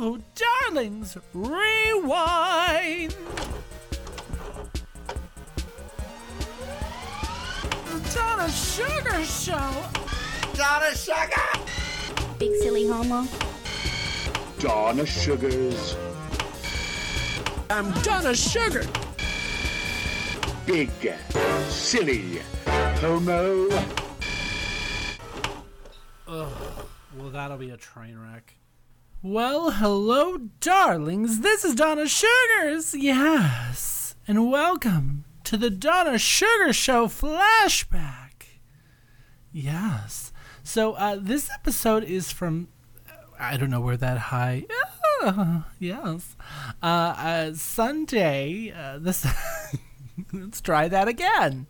Oh, darlings, rewind. Donna Sugar Show. Donna Sugar! Big silly homo. Donna Suggarz, I'm Donna Sugar. big, silly, homo. Well, that'll be a train wreck. Well, hello, darlings. This is Donna Suggarz. Yes. And welcome to the Donna Sugar Show flashback. Yes. So, uh, this episode is from. I don't know where that high. Yes. Uh, uh, Sunday. Uh, this. Let's try that again.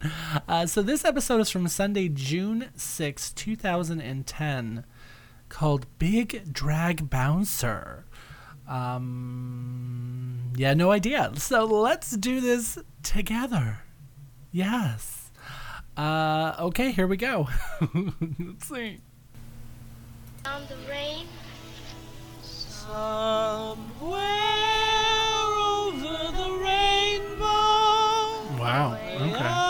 Uh, so, this episode is from Sunday, June sixth, two 2010 called Big Drag Bouncer. Um, yeah, no idea. So let's do this together. Yes. Uh, okay, here we go. let's see. on the rain. Somewhere over the rainbow. Wow. Okay.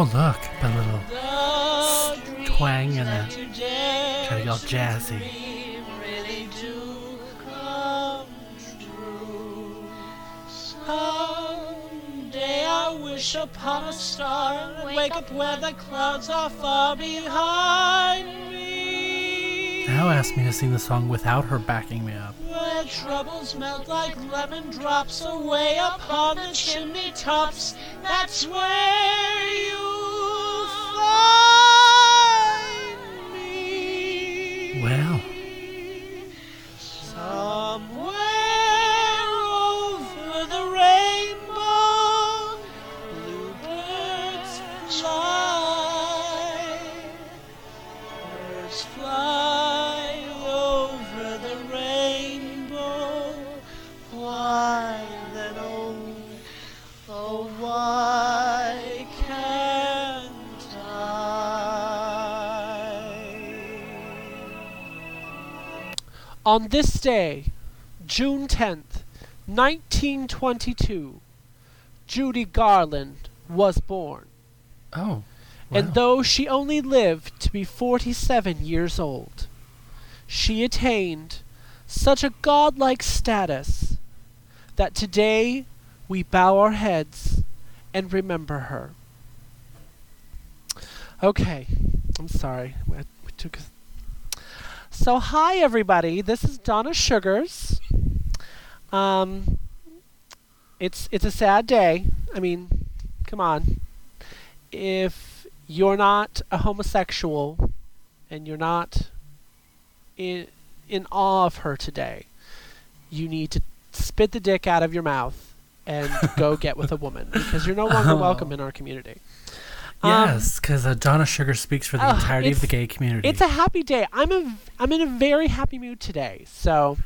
Oh, look, a little twang in it. Try to go jazzy. Really do come true. Someday I wish upon a star and wake up where the clouds are far behind me. Now ask me to sing the song without her backing me up. Where troubles melt like lemon drops away upon the chimney tops. That's where you'll On this day, June 10th, 1922, Judy Garland was born. Oh. And though she only lived to be 47 years old, she attained such a godlike status that today we bow our heads and remember her. Okay, I'm sorry. We, took a... So, hi everybody. This is Donna Suggarz. Um, it's it's a sad day. I mean, come on. If you're not a homosexual and you're not in in awe of her today, you need to spit the dick out of your mouth and go get with a woman because you're no longer welcome in our community. Um, Yes, because uh, Donna Sugar speaks for the oh, entirety of the gay community. It's a happy day. I'm a I'm in a very happy mood today. So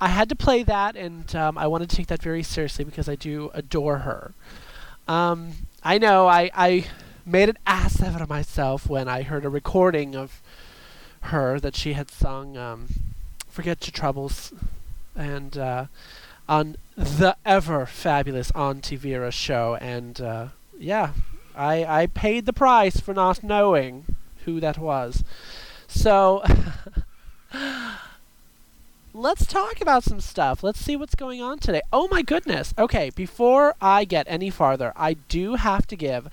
I had to play that, and um, I wanted to take that very seriously because I do adore her. Um, I know I I made an ass out of myself when I heard a recording of her that she had sung um, "Forget Your Troubles," and uh, on the ever fabulous Auntie Vera show, and uh, yeah, I I paid the price for not knowing who that was. So let's talk about some stuff. Let's see what's going on today. Oh my goodness. Okay, before I get any farther, I do have to give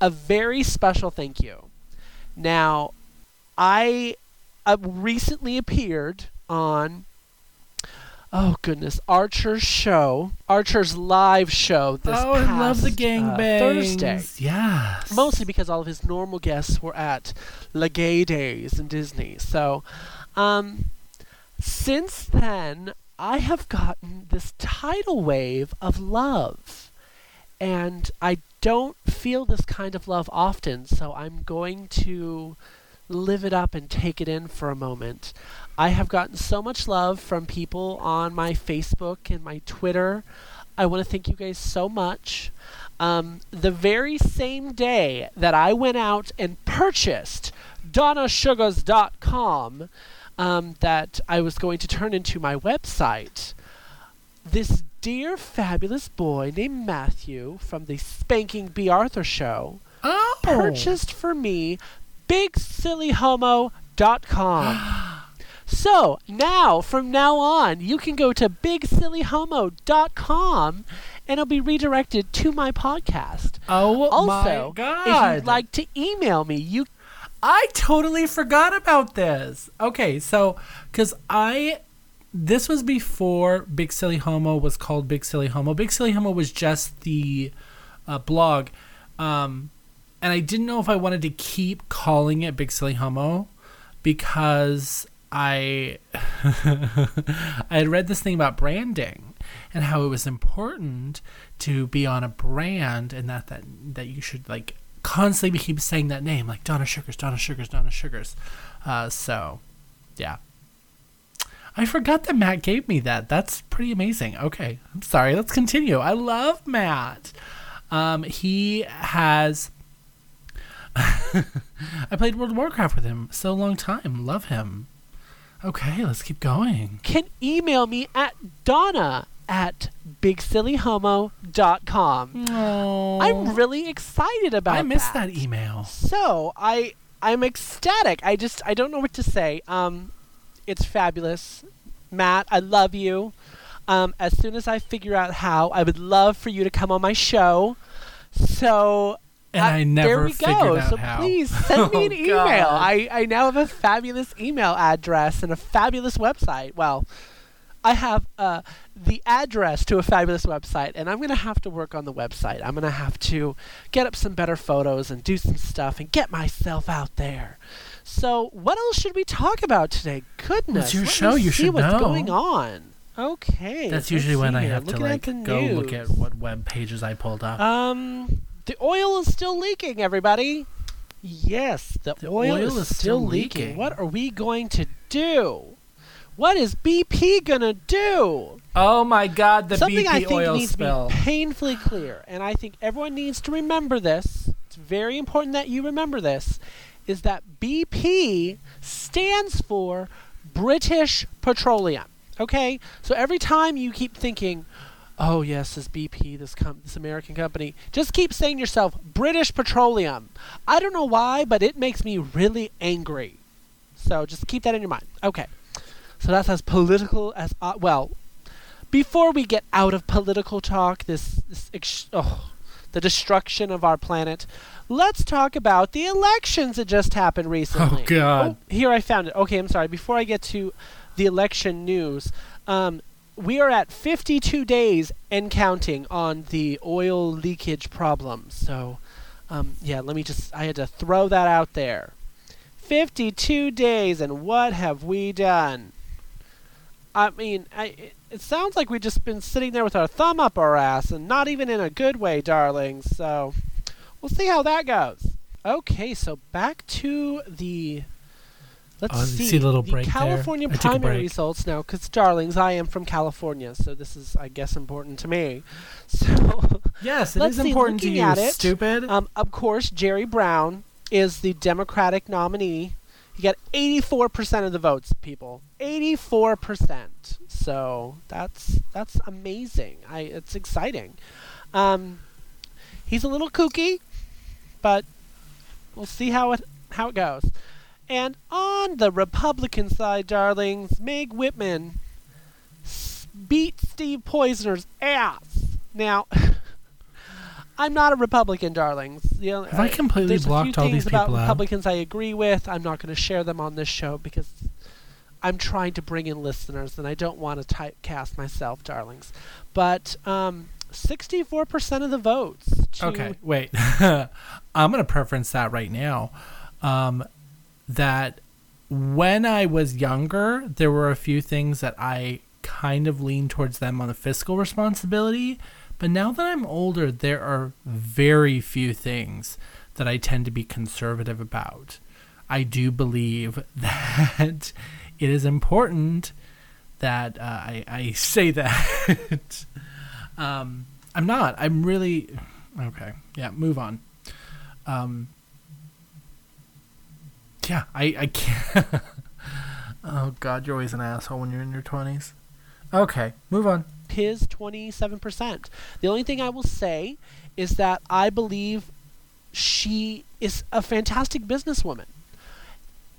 a very special thank you. Now, I uh, recently appeared on oh goodness, Archer's show, Archer's live show this oh, I love the past, gangbangs. uh, Thursday. Yes. Mostly because all of his normal guests were at La Gay Days in Disney. So, um, since then, I have gotten this tidal wave of love. And I don't feel this kind of love often, so I'm going to live it up and take it in for a moment. I have gotten so much love from people on my Facebook and my Twitter. I want to thank you guys so much. Um, the very same day that I went out and purchased donnasuggarz.com, um, that I was going to turn into my website, this dear fabulous boy named Matthew from the Spanking Bea Arthur show Oh. purchased for me bigsillyhomo.com. so now, from now on, you can go to bigsillyhomo.com and it'll be redirected to my podcast. Oh Also, my god! if you'd like to email me, you I totally forgot about this. Okay, so because I this was before Big Silly Homo was called Big Silly Homo. Big Silly Homo was just the uh, blog, um, and I didn't know if I wanted to keep calling it Big Silly Homo because I I had read this thing about branding and how it was important to be on a brand and that that that you should like constantly keep saying that name like Donna Suggarz, Donna Suggarz, Donna Suggarz. Uh, so yeah. I forgot that Matt gave me that. That's pretty amazing. Okay, I'm sorry. Let's continue. I love Matt. Um, he has. I played World of Warcraft with him so long time. Love him. Okay, let's keep going. can email me at donna at bigsillyhomo.com. I'm really excited about I missed that. that email. So I I'm ecstatic. I just I don't know what to say. Um, it's fabulous, Matt. I love you. Um, as soon as I figure out how, I would love for you to come on my show. So And uh, I never there we go. so how. please send me an Oh, email. God. I I now have a fabulous email address and a fabulous website. Well. I have uh, the address to a fabulous website, and I'm going to have to work on the website. I'm going to have to get up some better photos and do some stuff and get myself out there. So, what else should we talk about today? Goodness, your let me show, you see should what's know. going on. Okay, That's usually when I have to like go look at what web pages I pulled up. Um, the oil is still leaking, everybody. Yes, the, The oil, oil is, is still leaking. leaking. What are we going to do? What is BP gonna do? oh my God, the Something BP I think oil needs spill. to be painfully clear, and I think everyone needs to remember this. It's very important that you remember this. Is that BP stands for British Petroleum? Okay, so every time you keep thinking, "Oh yes, this BP, this com- this American company," just keep saying yourself, "British Petroleum." I don't know why, but it makes me really angry. So just keep that in your mind. Okay. So that's as political as uh, well. Before we get out of political talk, this, this ex- oh, the destruction of our planet, let's talk about the elections that just happened recently. Oh, God. Oh, here I found it. Okay, I'm sorry. Before I get to the election news, um, we are at 52 days and counting on the oil leakage problem. So, um, yeah, let me just, I had to throw that out there. 52 days, and what have we done? I mean, I, it, it sounds like we've just been sitting there with our thumb up our ass, and not even in a good way, darling. So, we'll see how that goes. Okay, so back to the. Let's Oh, see. see little the break there? California a primary results now, because darlings, I am from California, so this is, I guess, important to me. So, Yes, it is see, important to you, it, stupid. um, of course, Jerry Brown is the Democratic nominee. He got 84% of the votes, people. 84%. So that's that's amazing. I it's exciting. Um, he's a little kooky, but we'll see how it how it goes. And on the Republican side, darlings, Meg Whitman beat Steve Poizner's ass. Now, I'm not a Republican, darlings. You know, Have I completely there's a few all things these about out? Republicans I agree with. I'm not going to share them on this show because I'm trying to bring in listeners, and I don't want to typecast myself, darlings. But um, 64% of the votes. Okay, wait. I'm going to preference that right now. Um, that when I was younger, there were a few things that I kind of leaned towards them on the fiscal responsibility, But now that I'm older, there are very few things that I tend to be conservative about. I do believe that it is important that uh, I, I say that. um, I'm not. I'm really. Okay. Yeah, move on. Um, yeah, I, I can't. oh, God, you're always an asshole when you're in your 20s. Okay, move on. his 27%. The only thing I will say is that I believe she is a fantastic businesswoman.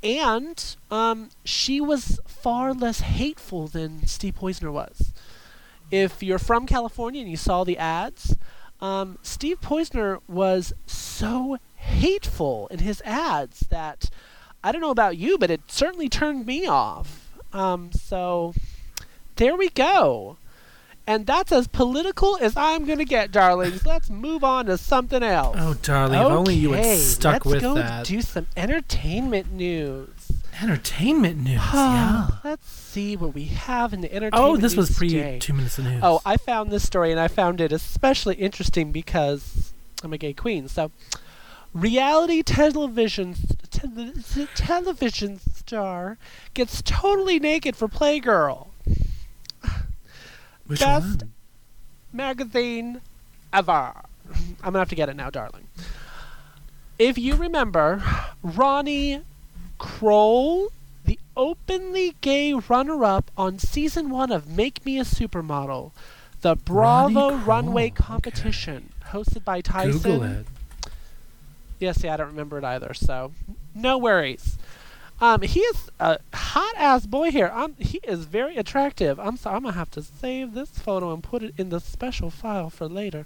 And um, she was far less hateful than Steve Poizner was. If you're from California and you saw the ads, um, Steve Poizner was so hateful in his ads that I don't know about you, but it certainly turned me off. Um, so there we go. And that's as political as I'm going to get, darlings. Let's move on to something else. Oh, darling, if only you had Okay, stuck let's go do some entertainment news. Entertainment news, yeah. Let's see what we have in the entertainment Oh, this was pre today. two minutes of news. Oh, I found this story and I found it especially interesting because I'm a gay queen. So, reality television te- television star gets totally naked for Playgirl Which best one? magazine ever. I'm gonna have to get it now, darling. If you remember, Ronnie Kroell, the openly gay runner-up on season one of Make Me a Supermodel, the Bravo runway Kroell, okay. competition hosted by Tyson. Google it. Yes, yeah, see, I don't remember it either, so no worries. Um, he is a hot ass boy here. Um, he is very attractive. I'm sorry, I'm gonna have to save this photo and put it in the special file for later.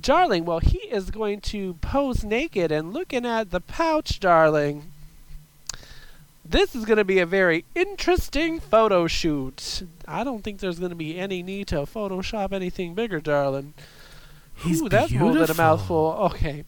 Darling, well, he is going to pose naked and looking at the pouch, darling. This is going to be a very interesting photo shoot. I don't think there's going to be any need to Photoshop anything bigger, darling. He's Ooh, that's more than a mouthful. Okay.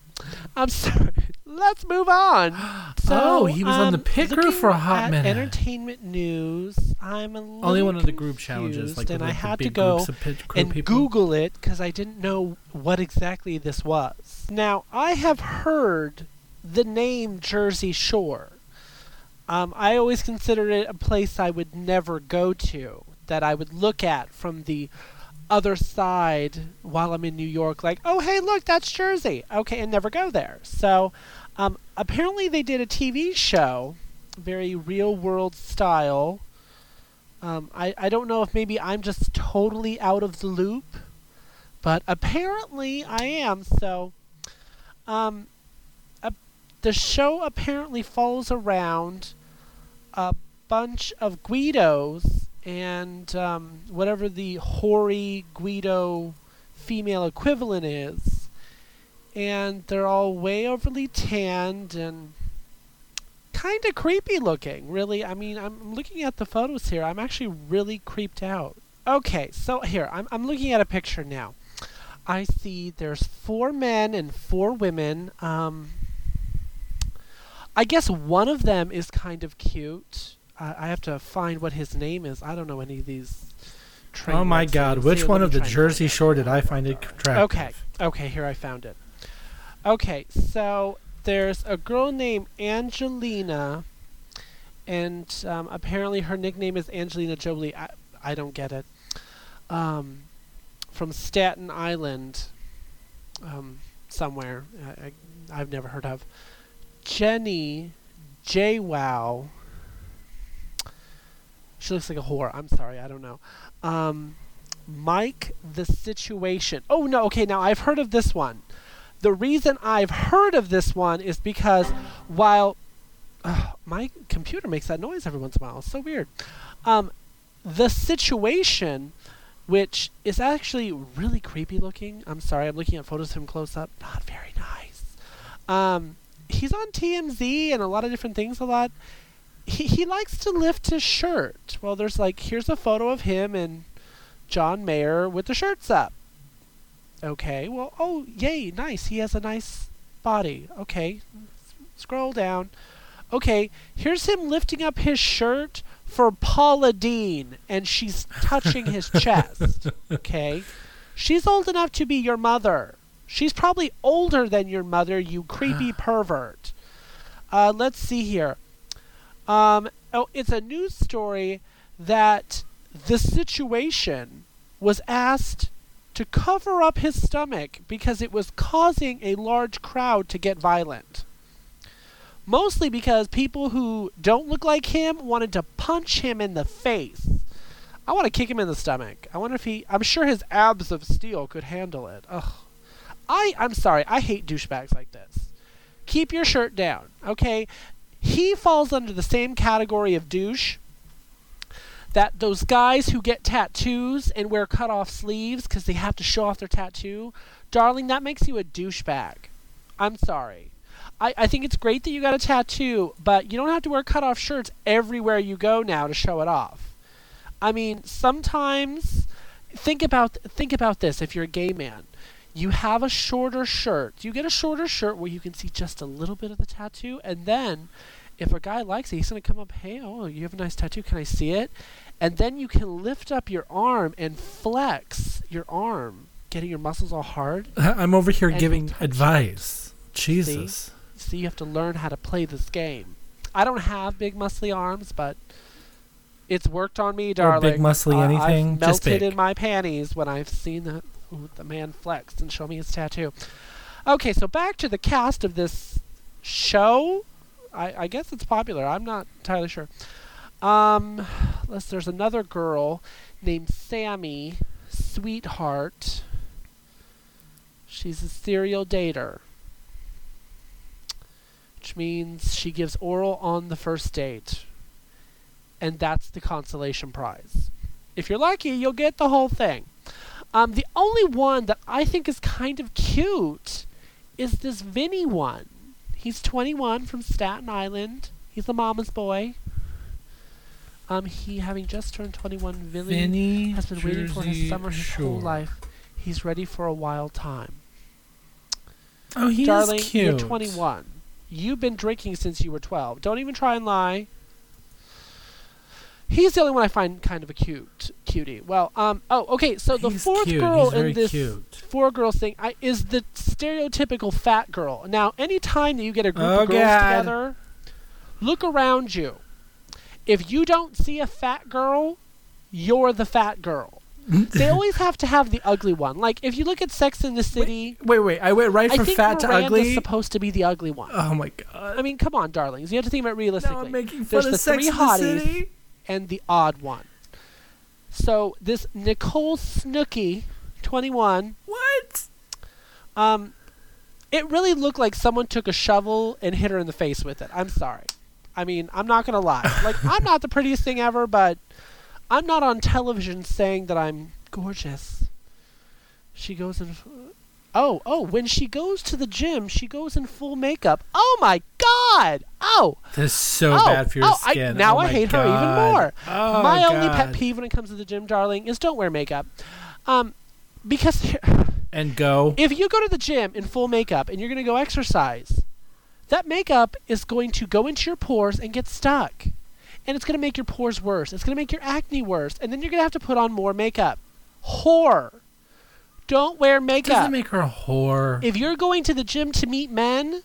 I'm sorry. Let's move on. So, Oh, he was on the um, picker for a hot minute. Entertainment news. I'm a little Only one of the group challenges, like and I had to go groups of pit- crew and people. Google it because I didn't know what exactly this was. Now, I have heard the name Jersey Shore. Um, I always considered it a place I would never go to, that I would look at from the other side while I'm in New York, like, oh, hey, look, that's Jersey. Okay, and never go there. So, um, apparently, they did a TV show, very real world style. Um, I, I don't know if maybe I'm just totally out of the loop, but apparently I am. So, um, a, the show apparently follows around a bunch of Guidos and um, whatever the hoary Guido female equivalent is. And they're all way overly tanned and kind of creepy looking, really. I mean, I'm looking at the photos here. I'm actually really creeped out. Okay, so here, I'm, I'm looking at a picture now. I see there's four men and four women. Um, I guess one of them is kind of cute. I I have to find what his name is. I don't know any of these. Oh my God! Which one of the Jersey. Shore did I find it attractive? Okay, okay, here I found it. Okay, so there's a girl named Angelina, and um, apparently her nickname is Angelina Jolie. I, I don't get it. Um, from Staten Island, um, somewhere I, I, I've never heard of. Jenny J Wow. She looks like a whore. I'm sorry, I don't know. Um, Mike the Situation. Oh no, okay, now I've heard of this one. The reason I've heard of this one is because while Ugh, my computer makes that noise every once in a while, it's so weird. Um, the Situation, which is actually really creepy looking. I'm sorry, I'm looking at photos of him close up. Not very nice. Um, he's on TMZ and a lot of different things a lot. He he likes to lift his shirt. Well, there's like here's a photo of him and John Mayer with the shirts up. Okay, well, oh, yay, nice. He has a nice body. Okay, scroll down. Okay, here's him lifting up his shirt for Paula Deen, and she's touching his chest. Okay, She's old enough to be your mother. She's probably older than your mother, you creepy pervert. Uh, let's see here. Um, oh, it's a news story that the situation was asked to cover up his stomach because it was causing a large crowd to get violent. Mostly because people who don't look like him wanted to punch him in the face. I want to kick him in the stomach. I wonder if he. I'm sure his abs of steel could handle it. Ugh. I. I'm sorry. I hate douchebags like this. Keep your shirt down, okay? He falls under the same category of douche that those guys who get tattoos and wear cut off sleeves because they have to show off their tattoo. Darling, that makes you a douchebag. I'm sorry. I, I think it's great that you got a tattoo, but you don't have to wear cut off shirts everywhere you go now to show it off. I mean, sometimes think about think about this if you're a gay man. You have a shorter shirt. You get a shorter shirt where you can see just a little bit of the tattoo and then if a guy likes it, he's going to come up, "Hey, oh, you have a nice tattoo. Can I see it?" And then you can lift up your arm and flex your arm, getting your muscles all hard. Uh, I'm over here giving advice. Jesus. See, you have to learn how to play this game. I don't have big muscly arms, but it's worked on me, darling. Or big muscly I- anything, I've just melted in my panties when I've seen the ooh, the man flex and show me his tattoo. Okay, so back to the cast of this show. I, I guess it's popular. I'm not entirely sure. Um, let's. There's another girl named Sammy, sweetheart. She's a serial dater, which means she gives oral on the first date, and that's the consolation prize. If you're lucky, you'll get the whole thing. Um, the only one that I think is kind of cute is this Vinny one. He's 21 from Staten Island. He's a mama's boy. Um, he having just turned 21, Vinny Vinny has been waiting for his summer his whole life. He's ready for a wild time. Oh, he's Darling, cute. you're 21. You've been drinking since you were 12. Don't even try and lie. He's the only one I find kind of a cute cutie. Well, um, oh, okay. So the He's fourth cute. girl He's in this cute. four girls thing I, is the stereotypical fat girl. Now, any time that you get a group Oh, of girls God. together, look around you. If you don't see a fat girl, you're the fat girl. they always have to have the ugly one. Like if you look at Sex in the City, Wait, wait. I went right I from fat to Miranda's ugly. supposed to be the ugly one. oh my god. I mean, come on, darlings. You have to think about it realistically. Now I'm making fun There's of the Sex three in the hotties City. and the odd one. So this Nicole Snooki, 21, What? um, it really looked like someone took a shovel and hit her in the face with it. I'm sorry. I mean, I'm not gonna lie. Like, I'm not the prettiest thing ever, but I'm not on television saying that I'm gorgeous. She goes in. Oh, oh, when she goes to the gym, she goes in full makeup. Oh my god! Oh, This is so oh, bad for your oh, I- now Oh I hate her even more. Oh my god. only pet peeve when it comes to the gym, darling, is don't wear makeup. Um, because And go. if you go to the gym in full makeup and you're going to go exercise, that makeup is going to go into your pores and get stuck. And it's going to make your pores worse. It's going to make your acne worse. And then you're going to have to put on more makeup. Whore. Don't wear makeup. Doesn't make her a whore. if you're going to the gym to meet men,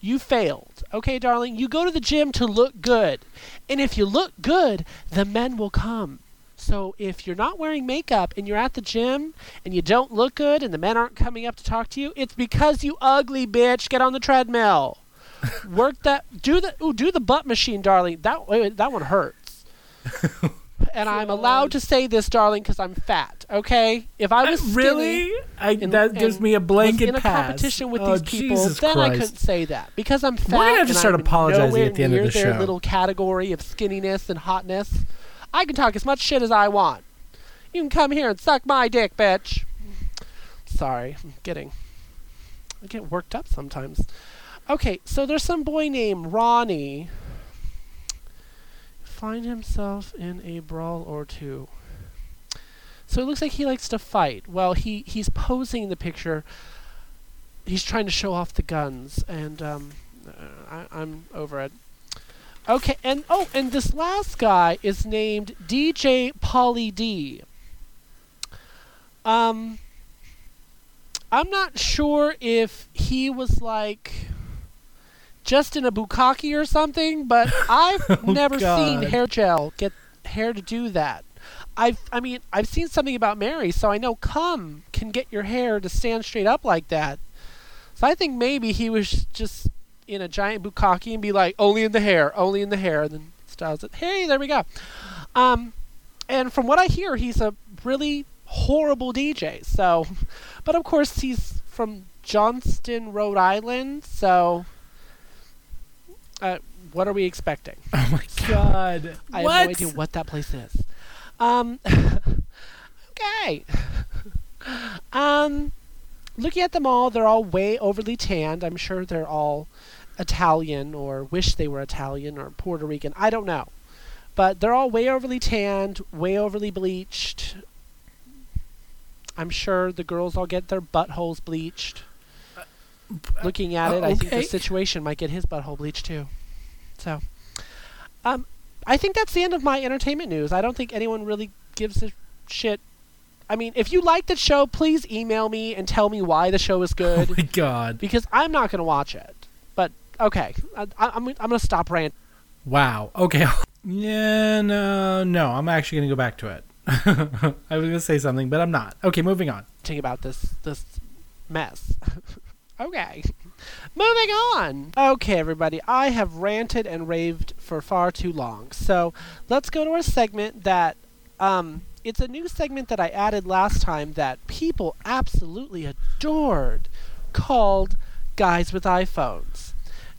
you failed. Okay, darling? You go to the gym to look good. And if you look good, the men will come. So if you're not wearing makeup and you're at the gym and you don't look good and the men aren't coming up to talk to you, it's because you ugly bitch. Get on the treadmill. Work that do the ooh, do the butt machine, darling. That wait, wait, that one hurts. and I'm allowed to say this, darling, because I'm fat. Okay, if I was skinny, really? I, and- that gives me a blanket was in a pass. competition with oh, these people, Jesus then I couldn't say that because I'm fat. gonna have to start I'm apologizing nowhere at the end of near the their show. little category of skinniness and hotness. I can talk as much shit as I want. You can come here and suck my dick, bitch. Sorry, I'm getting. I get worked up sometimes. Okay, so there's some boy named Ronnie. Find himself in a brawl or two. So it looks like he likes to fight. Well, he he's posing the picture. He's trying to show off the guns, and um, uh, I, I'm over it. Okay, and oh, and this last guy is named DJ Pauly D. Um, I'm not sure if he was like just in a bukkake or something, but I've Oh, never seen hair gel get hair to do that. I've, I mean, I've seen something about Mary, so I know cum can get your hair to stand straight up like that. So I think maybe he was just in a giant bukkake and be like, only in the hair, only in the hair, and then styles it. Hey, there we go. Um, and from what I hear, he's a really horrible DJ. So, but of course he's from Johnston, Rhode Island. So, uh, what are we expecting? Oh my god. I what? have no idea what that place is. Um, okay. um, looking at them all, they're all way overly tanned. I'm sure they're all Italian or wish they were Italian or Puerto Rican. I don't know. But they're all way overly tanned, way overly bleached. I'm sure the girls all get their buttholes bleached. Looking at uh, it, I think the situation might get his butthole bleached too. So, um, I think that's the end of my entertainment news. I don't think anyone really gives a shit. I mean, if you like the show, please email me and tell me why the show is Oh good my god. because I'm not going to watch it. But okay, I, I, I'm I'm going to stop ranting Wow. Okay. Yeah, no, no. I'm actually gonna go back to it. I was gonna say something, but I'm not. Okay, moving on. Think about this this mess. okay. Moving on. Okay, everybody. I have ranted and raved for far too long. So let's go to our segment that um it's a new segment that I added last time that people absolutely adored called Guys with iPhones.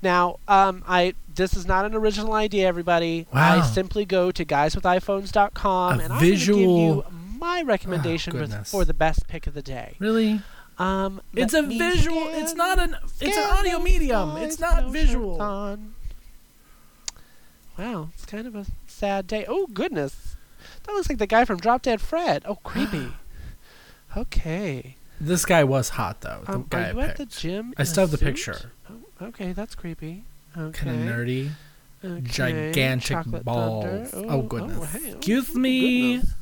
Now, um, I this is not an original idea, everybody. I simply go to guyswithiPhones.com A and visual- I'm going to give you my recommendation for, for the best pick of the day. Really? Um, It's a visual. scan- It's not an. It's an audio medium. It's not no visual. on. Wow, it's kind of a sad day. Oh goodness, that looks like the guy from Drop Dead Fred. Oh, creepy. okay. This guy was hot though. The Um, guy are you I at the gym? I in still have the suit? picture. Oh, okay, that's creepy. Okay. Kind of nerdy. okay. Gigantic Chocolate balls. Thunder. Oh, oh goodness. hey, oh, Excuse oh, me. goodness.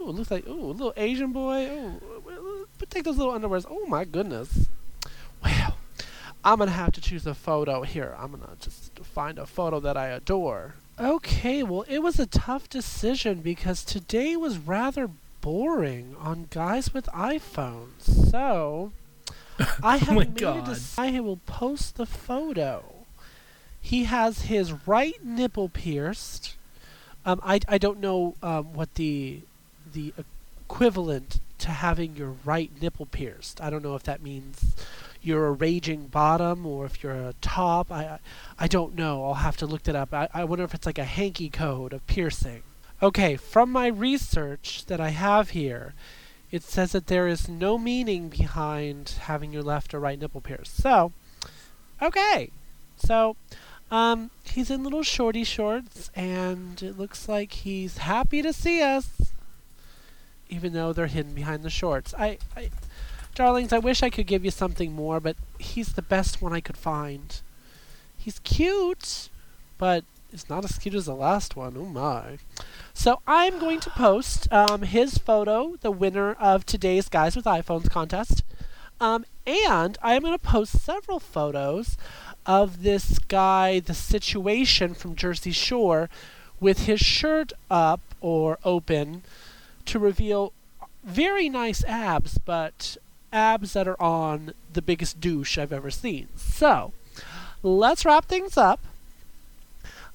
Oh, it looks like oh, a little Asian boy. Oh, but take those little underwears. Oh my goodness. Well, I'm gonna have to choose a photo here. I'm gonna just find a photo that I adore. Okay, well, it was a tough decision because today was rather boring on guys with iPhones. So, I have Oh my God. I will post the photo. He has his right nipple pierced. Um, I, I don't know um, what the the equivalent to having your right nipple pierced. I don't know if that means you're a raging bottom or if you're a top. I I, I don't know. I'll have to look that up. I, I wonder if it's like a hanky code of piercing. Okay, from my research that I have here, it says that there is no meaning behind having your left or right nipple pierced. So, okay. So, um, he's in little shorty shorts, and it looks like he's happy to see us, even though they're hidden behind the shorts. I, I, darlings, I wish I could give you something more, but he's the best one I could find. He's cute, but it's not as cute as the last one. Oh my. So I'm going to post um, his photo, the winner of today's Guys with iPhones contest. Um, and I'm going to post several photos of this guy, the situation from Jersey Shore, with his shirt up or open to reveal very nice abs, but abs that are on the biggest douche I've ever seen. So, let's wrap things up.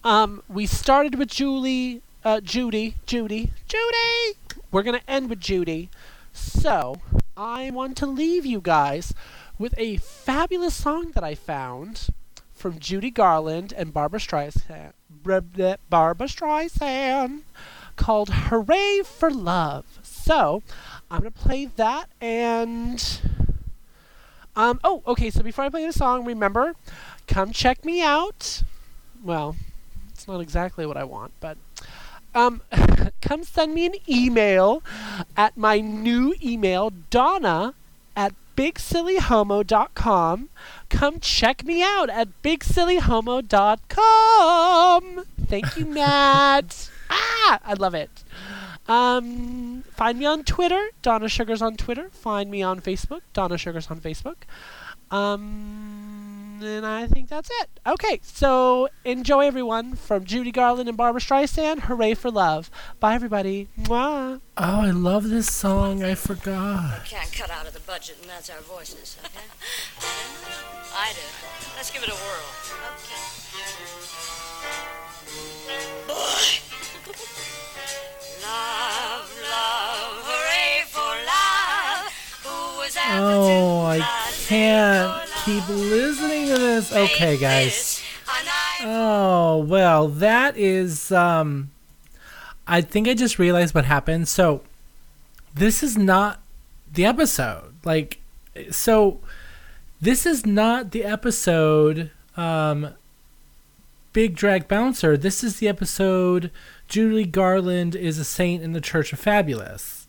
Um, we started with Julie, uh, Judy, Judy, Judy. We're gonna end with Judy. So I want to leave you guys with a fabulous song that I found from Judy Garland and Barbra Streisand. Barbra Streisand called "Hooray for Love." So I'm gonna play that and. Um, oh, okay. So before I play the song, remember, come check me out. Well, it's not exactly what I want, but um, come send me an email at my new email, Donna at bigsillyhomo.com. Come check me out at bigsillyhomo.com. Thank you, Matt. ah, I love it. Um, find me on Twitter, Donna Suggarz on Twitter. Find me on Facebook, Donna Suggarz on Facebook. Um, and I think that's it. Okay, so enjoy everyone from Judy Garland and Barbra Streisand. Hooray for love. Bye, everybody. Mwah. Oh, I love this song. I forgot. I can't cut out of the budget, and that's our voices, okay? I do. Let's give it a whirl. Okay. love, love, hooray for love. Who was ever Oh, to I love can't for keep listening to this. Okay, guys. this a night Oh, well, that is um I think I just realized what happened. So this is not the episode. Like so this is not the episode um Big Drag Bouncer. This is the episode Julie Garland is a saint in the Church of Fabulous.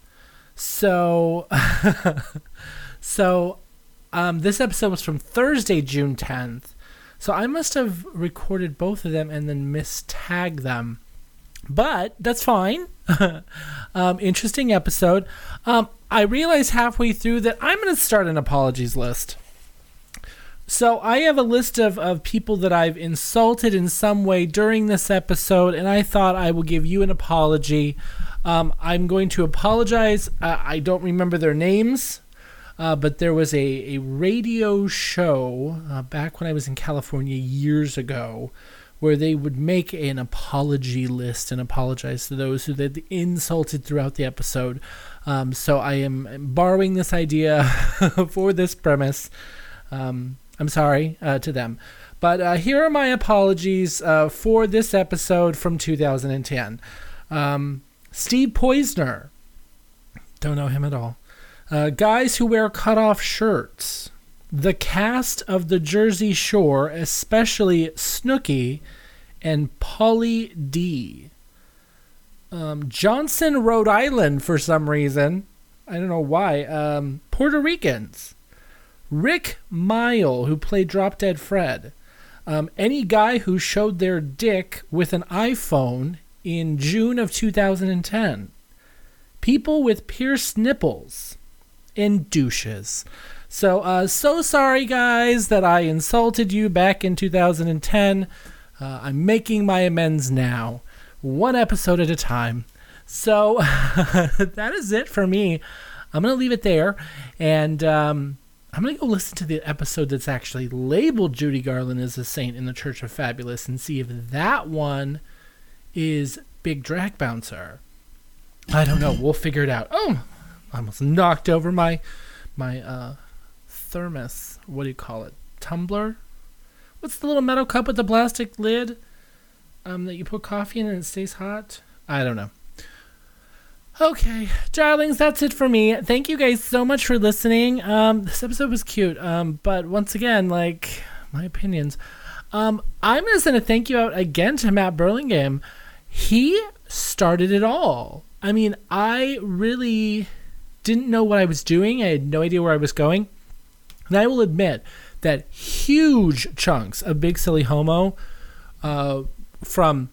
So so um this episode was from Thursday, June 10th. So I must have recorded both of them and then mistagged them. But that's fine. um, interesting episode. Um, I realized halfway through that I'm going to start an apologies list. So I have a list of, of people that I've insulted in some way during this episode, and I thought I will give you an apology. Um, I'm going to apologize. Uh, I don't remember their names. Uh, but there was a, a radio show uh, back when I was in California years ago where they would make an apology list and apologize to those who they insulted throughout the episode. Um, so I am borrowing this idea for this premise. Um, I'm sorry uh, to them. But uh, here are my apologies uh, for this episode from 2010. Um, Steve Poizner. Don't know him at all. Uh, guys who wear cutoff shirts. The cast of the Jersey Shore, especially Snooki and Pauly D. Um, Johnson, Rhode Island, for some reason. I don't know why. Um, Puerto Ricans. Rik Mayall, who played Drop Dead Fred. Um, any guy who showed their dick with an iPhone in June of 2010. People with pierced nipples and douches. So, uh, so sorry, guys, that I insulted you back in 2010. Uh, I'm making my amends now, one episode at a time. So, that is it for me. I'm going to leave it there, and um, I'm going to go listen to the episode that's actually labeled Judy Garland as a saint in the Church of Fabulous and see if that one is Big Drag Bouncer. I don't know. We'll figure it out. Oh, I almost knocked over my my uh, thermos. What do you call it? Tumbler? What's the little metal cup with the plastic lid um, that you put coffee in and it stays hot? I don't know. Okay, darlings, that's it for me. Thank you guys so much for listening. Um, this episode was cute, um, but once again, like my opinions. Um, I'm just gonna thank you out again to Matt Burlingame. He started it all. I mean, I really didn't know what I was doing. I had no idea where I was going. And I will admit that huge chunks of Big Silly Homo, uh, from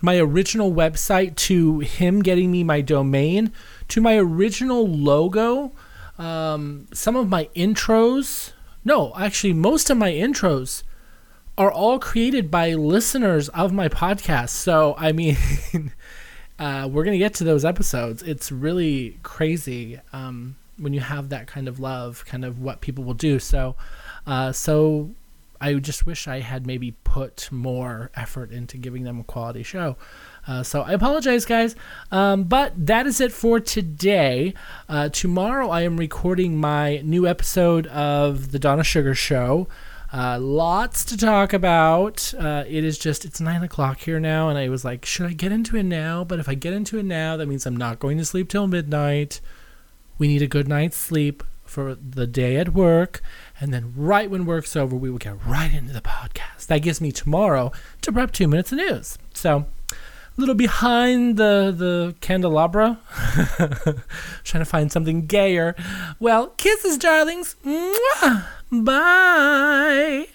my original website to him getting me my domain to my original logo, um, some of my intros. No, actually, most of my intros are all created by listeners of my podcast. So, I mean, uh, we're to get to those episodes. It's really crazy um, when you have that kind of love, kind of what people will do. So, uh, so I just wish I had maybe put more effort into giving them a quality show. Uh, so I apologize, guys. Um, but that is it for today. Uh, tomorrow I am recording my new episode of the Donna Sugar Show. Uh, lots to talk about. Uh, it is just, it's nine o'clock here now, and I was like, should I get into it now? But if I get into it now, that means I'm not going to sleep till midnight. We need a good night's sleep for the day at work. And then, right when work's over, we will get right into the podcast. That gives me tomorrow to prep two minutes of news. So, little behind the, the candelabra, trying to find something gayer. Well, kisses, darlings. Mwah! Bye.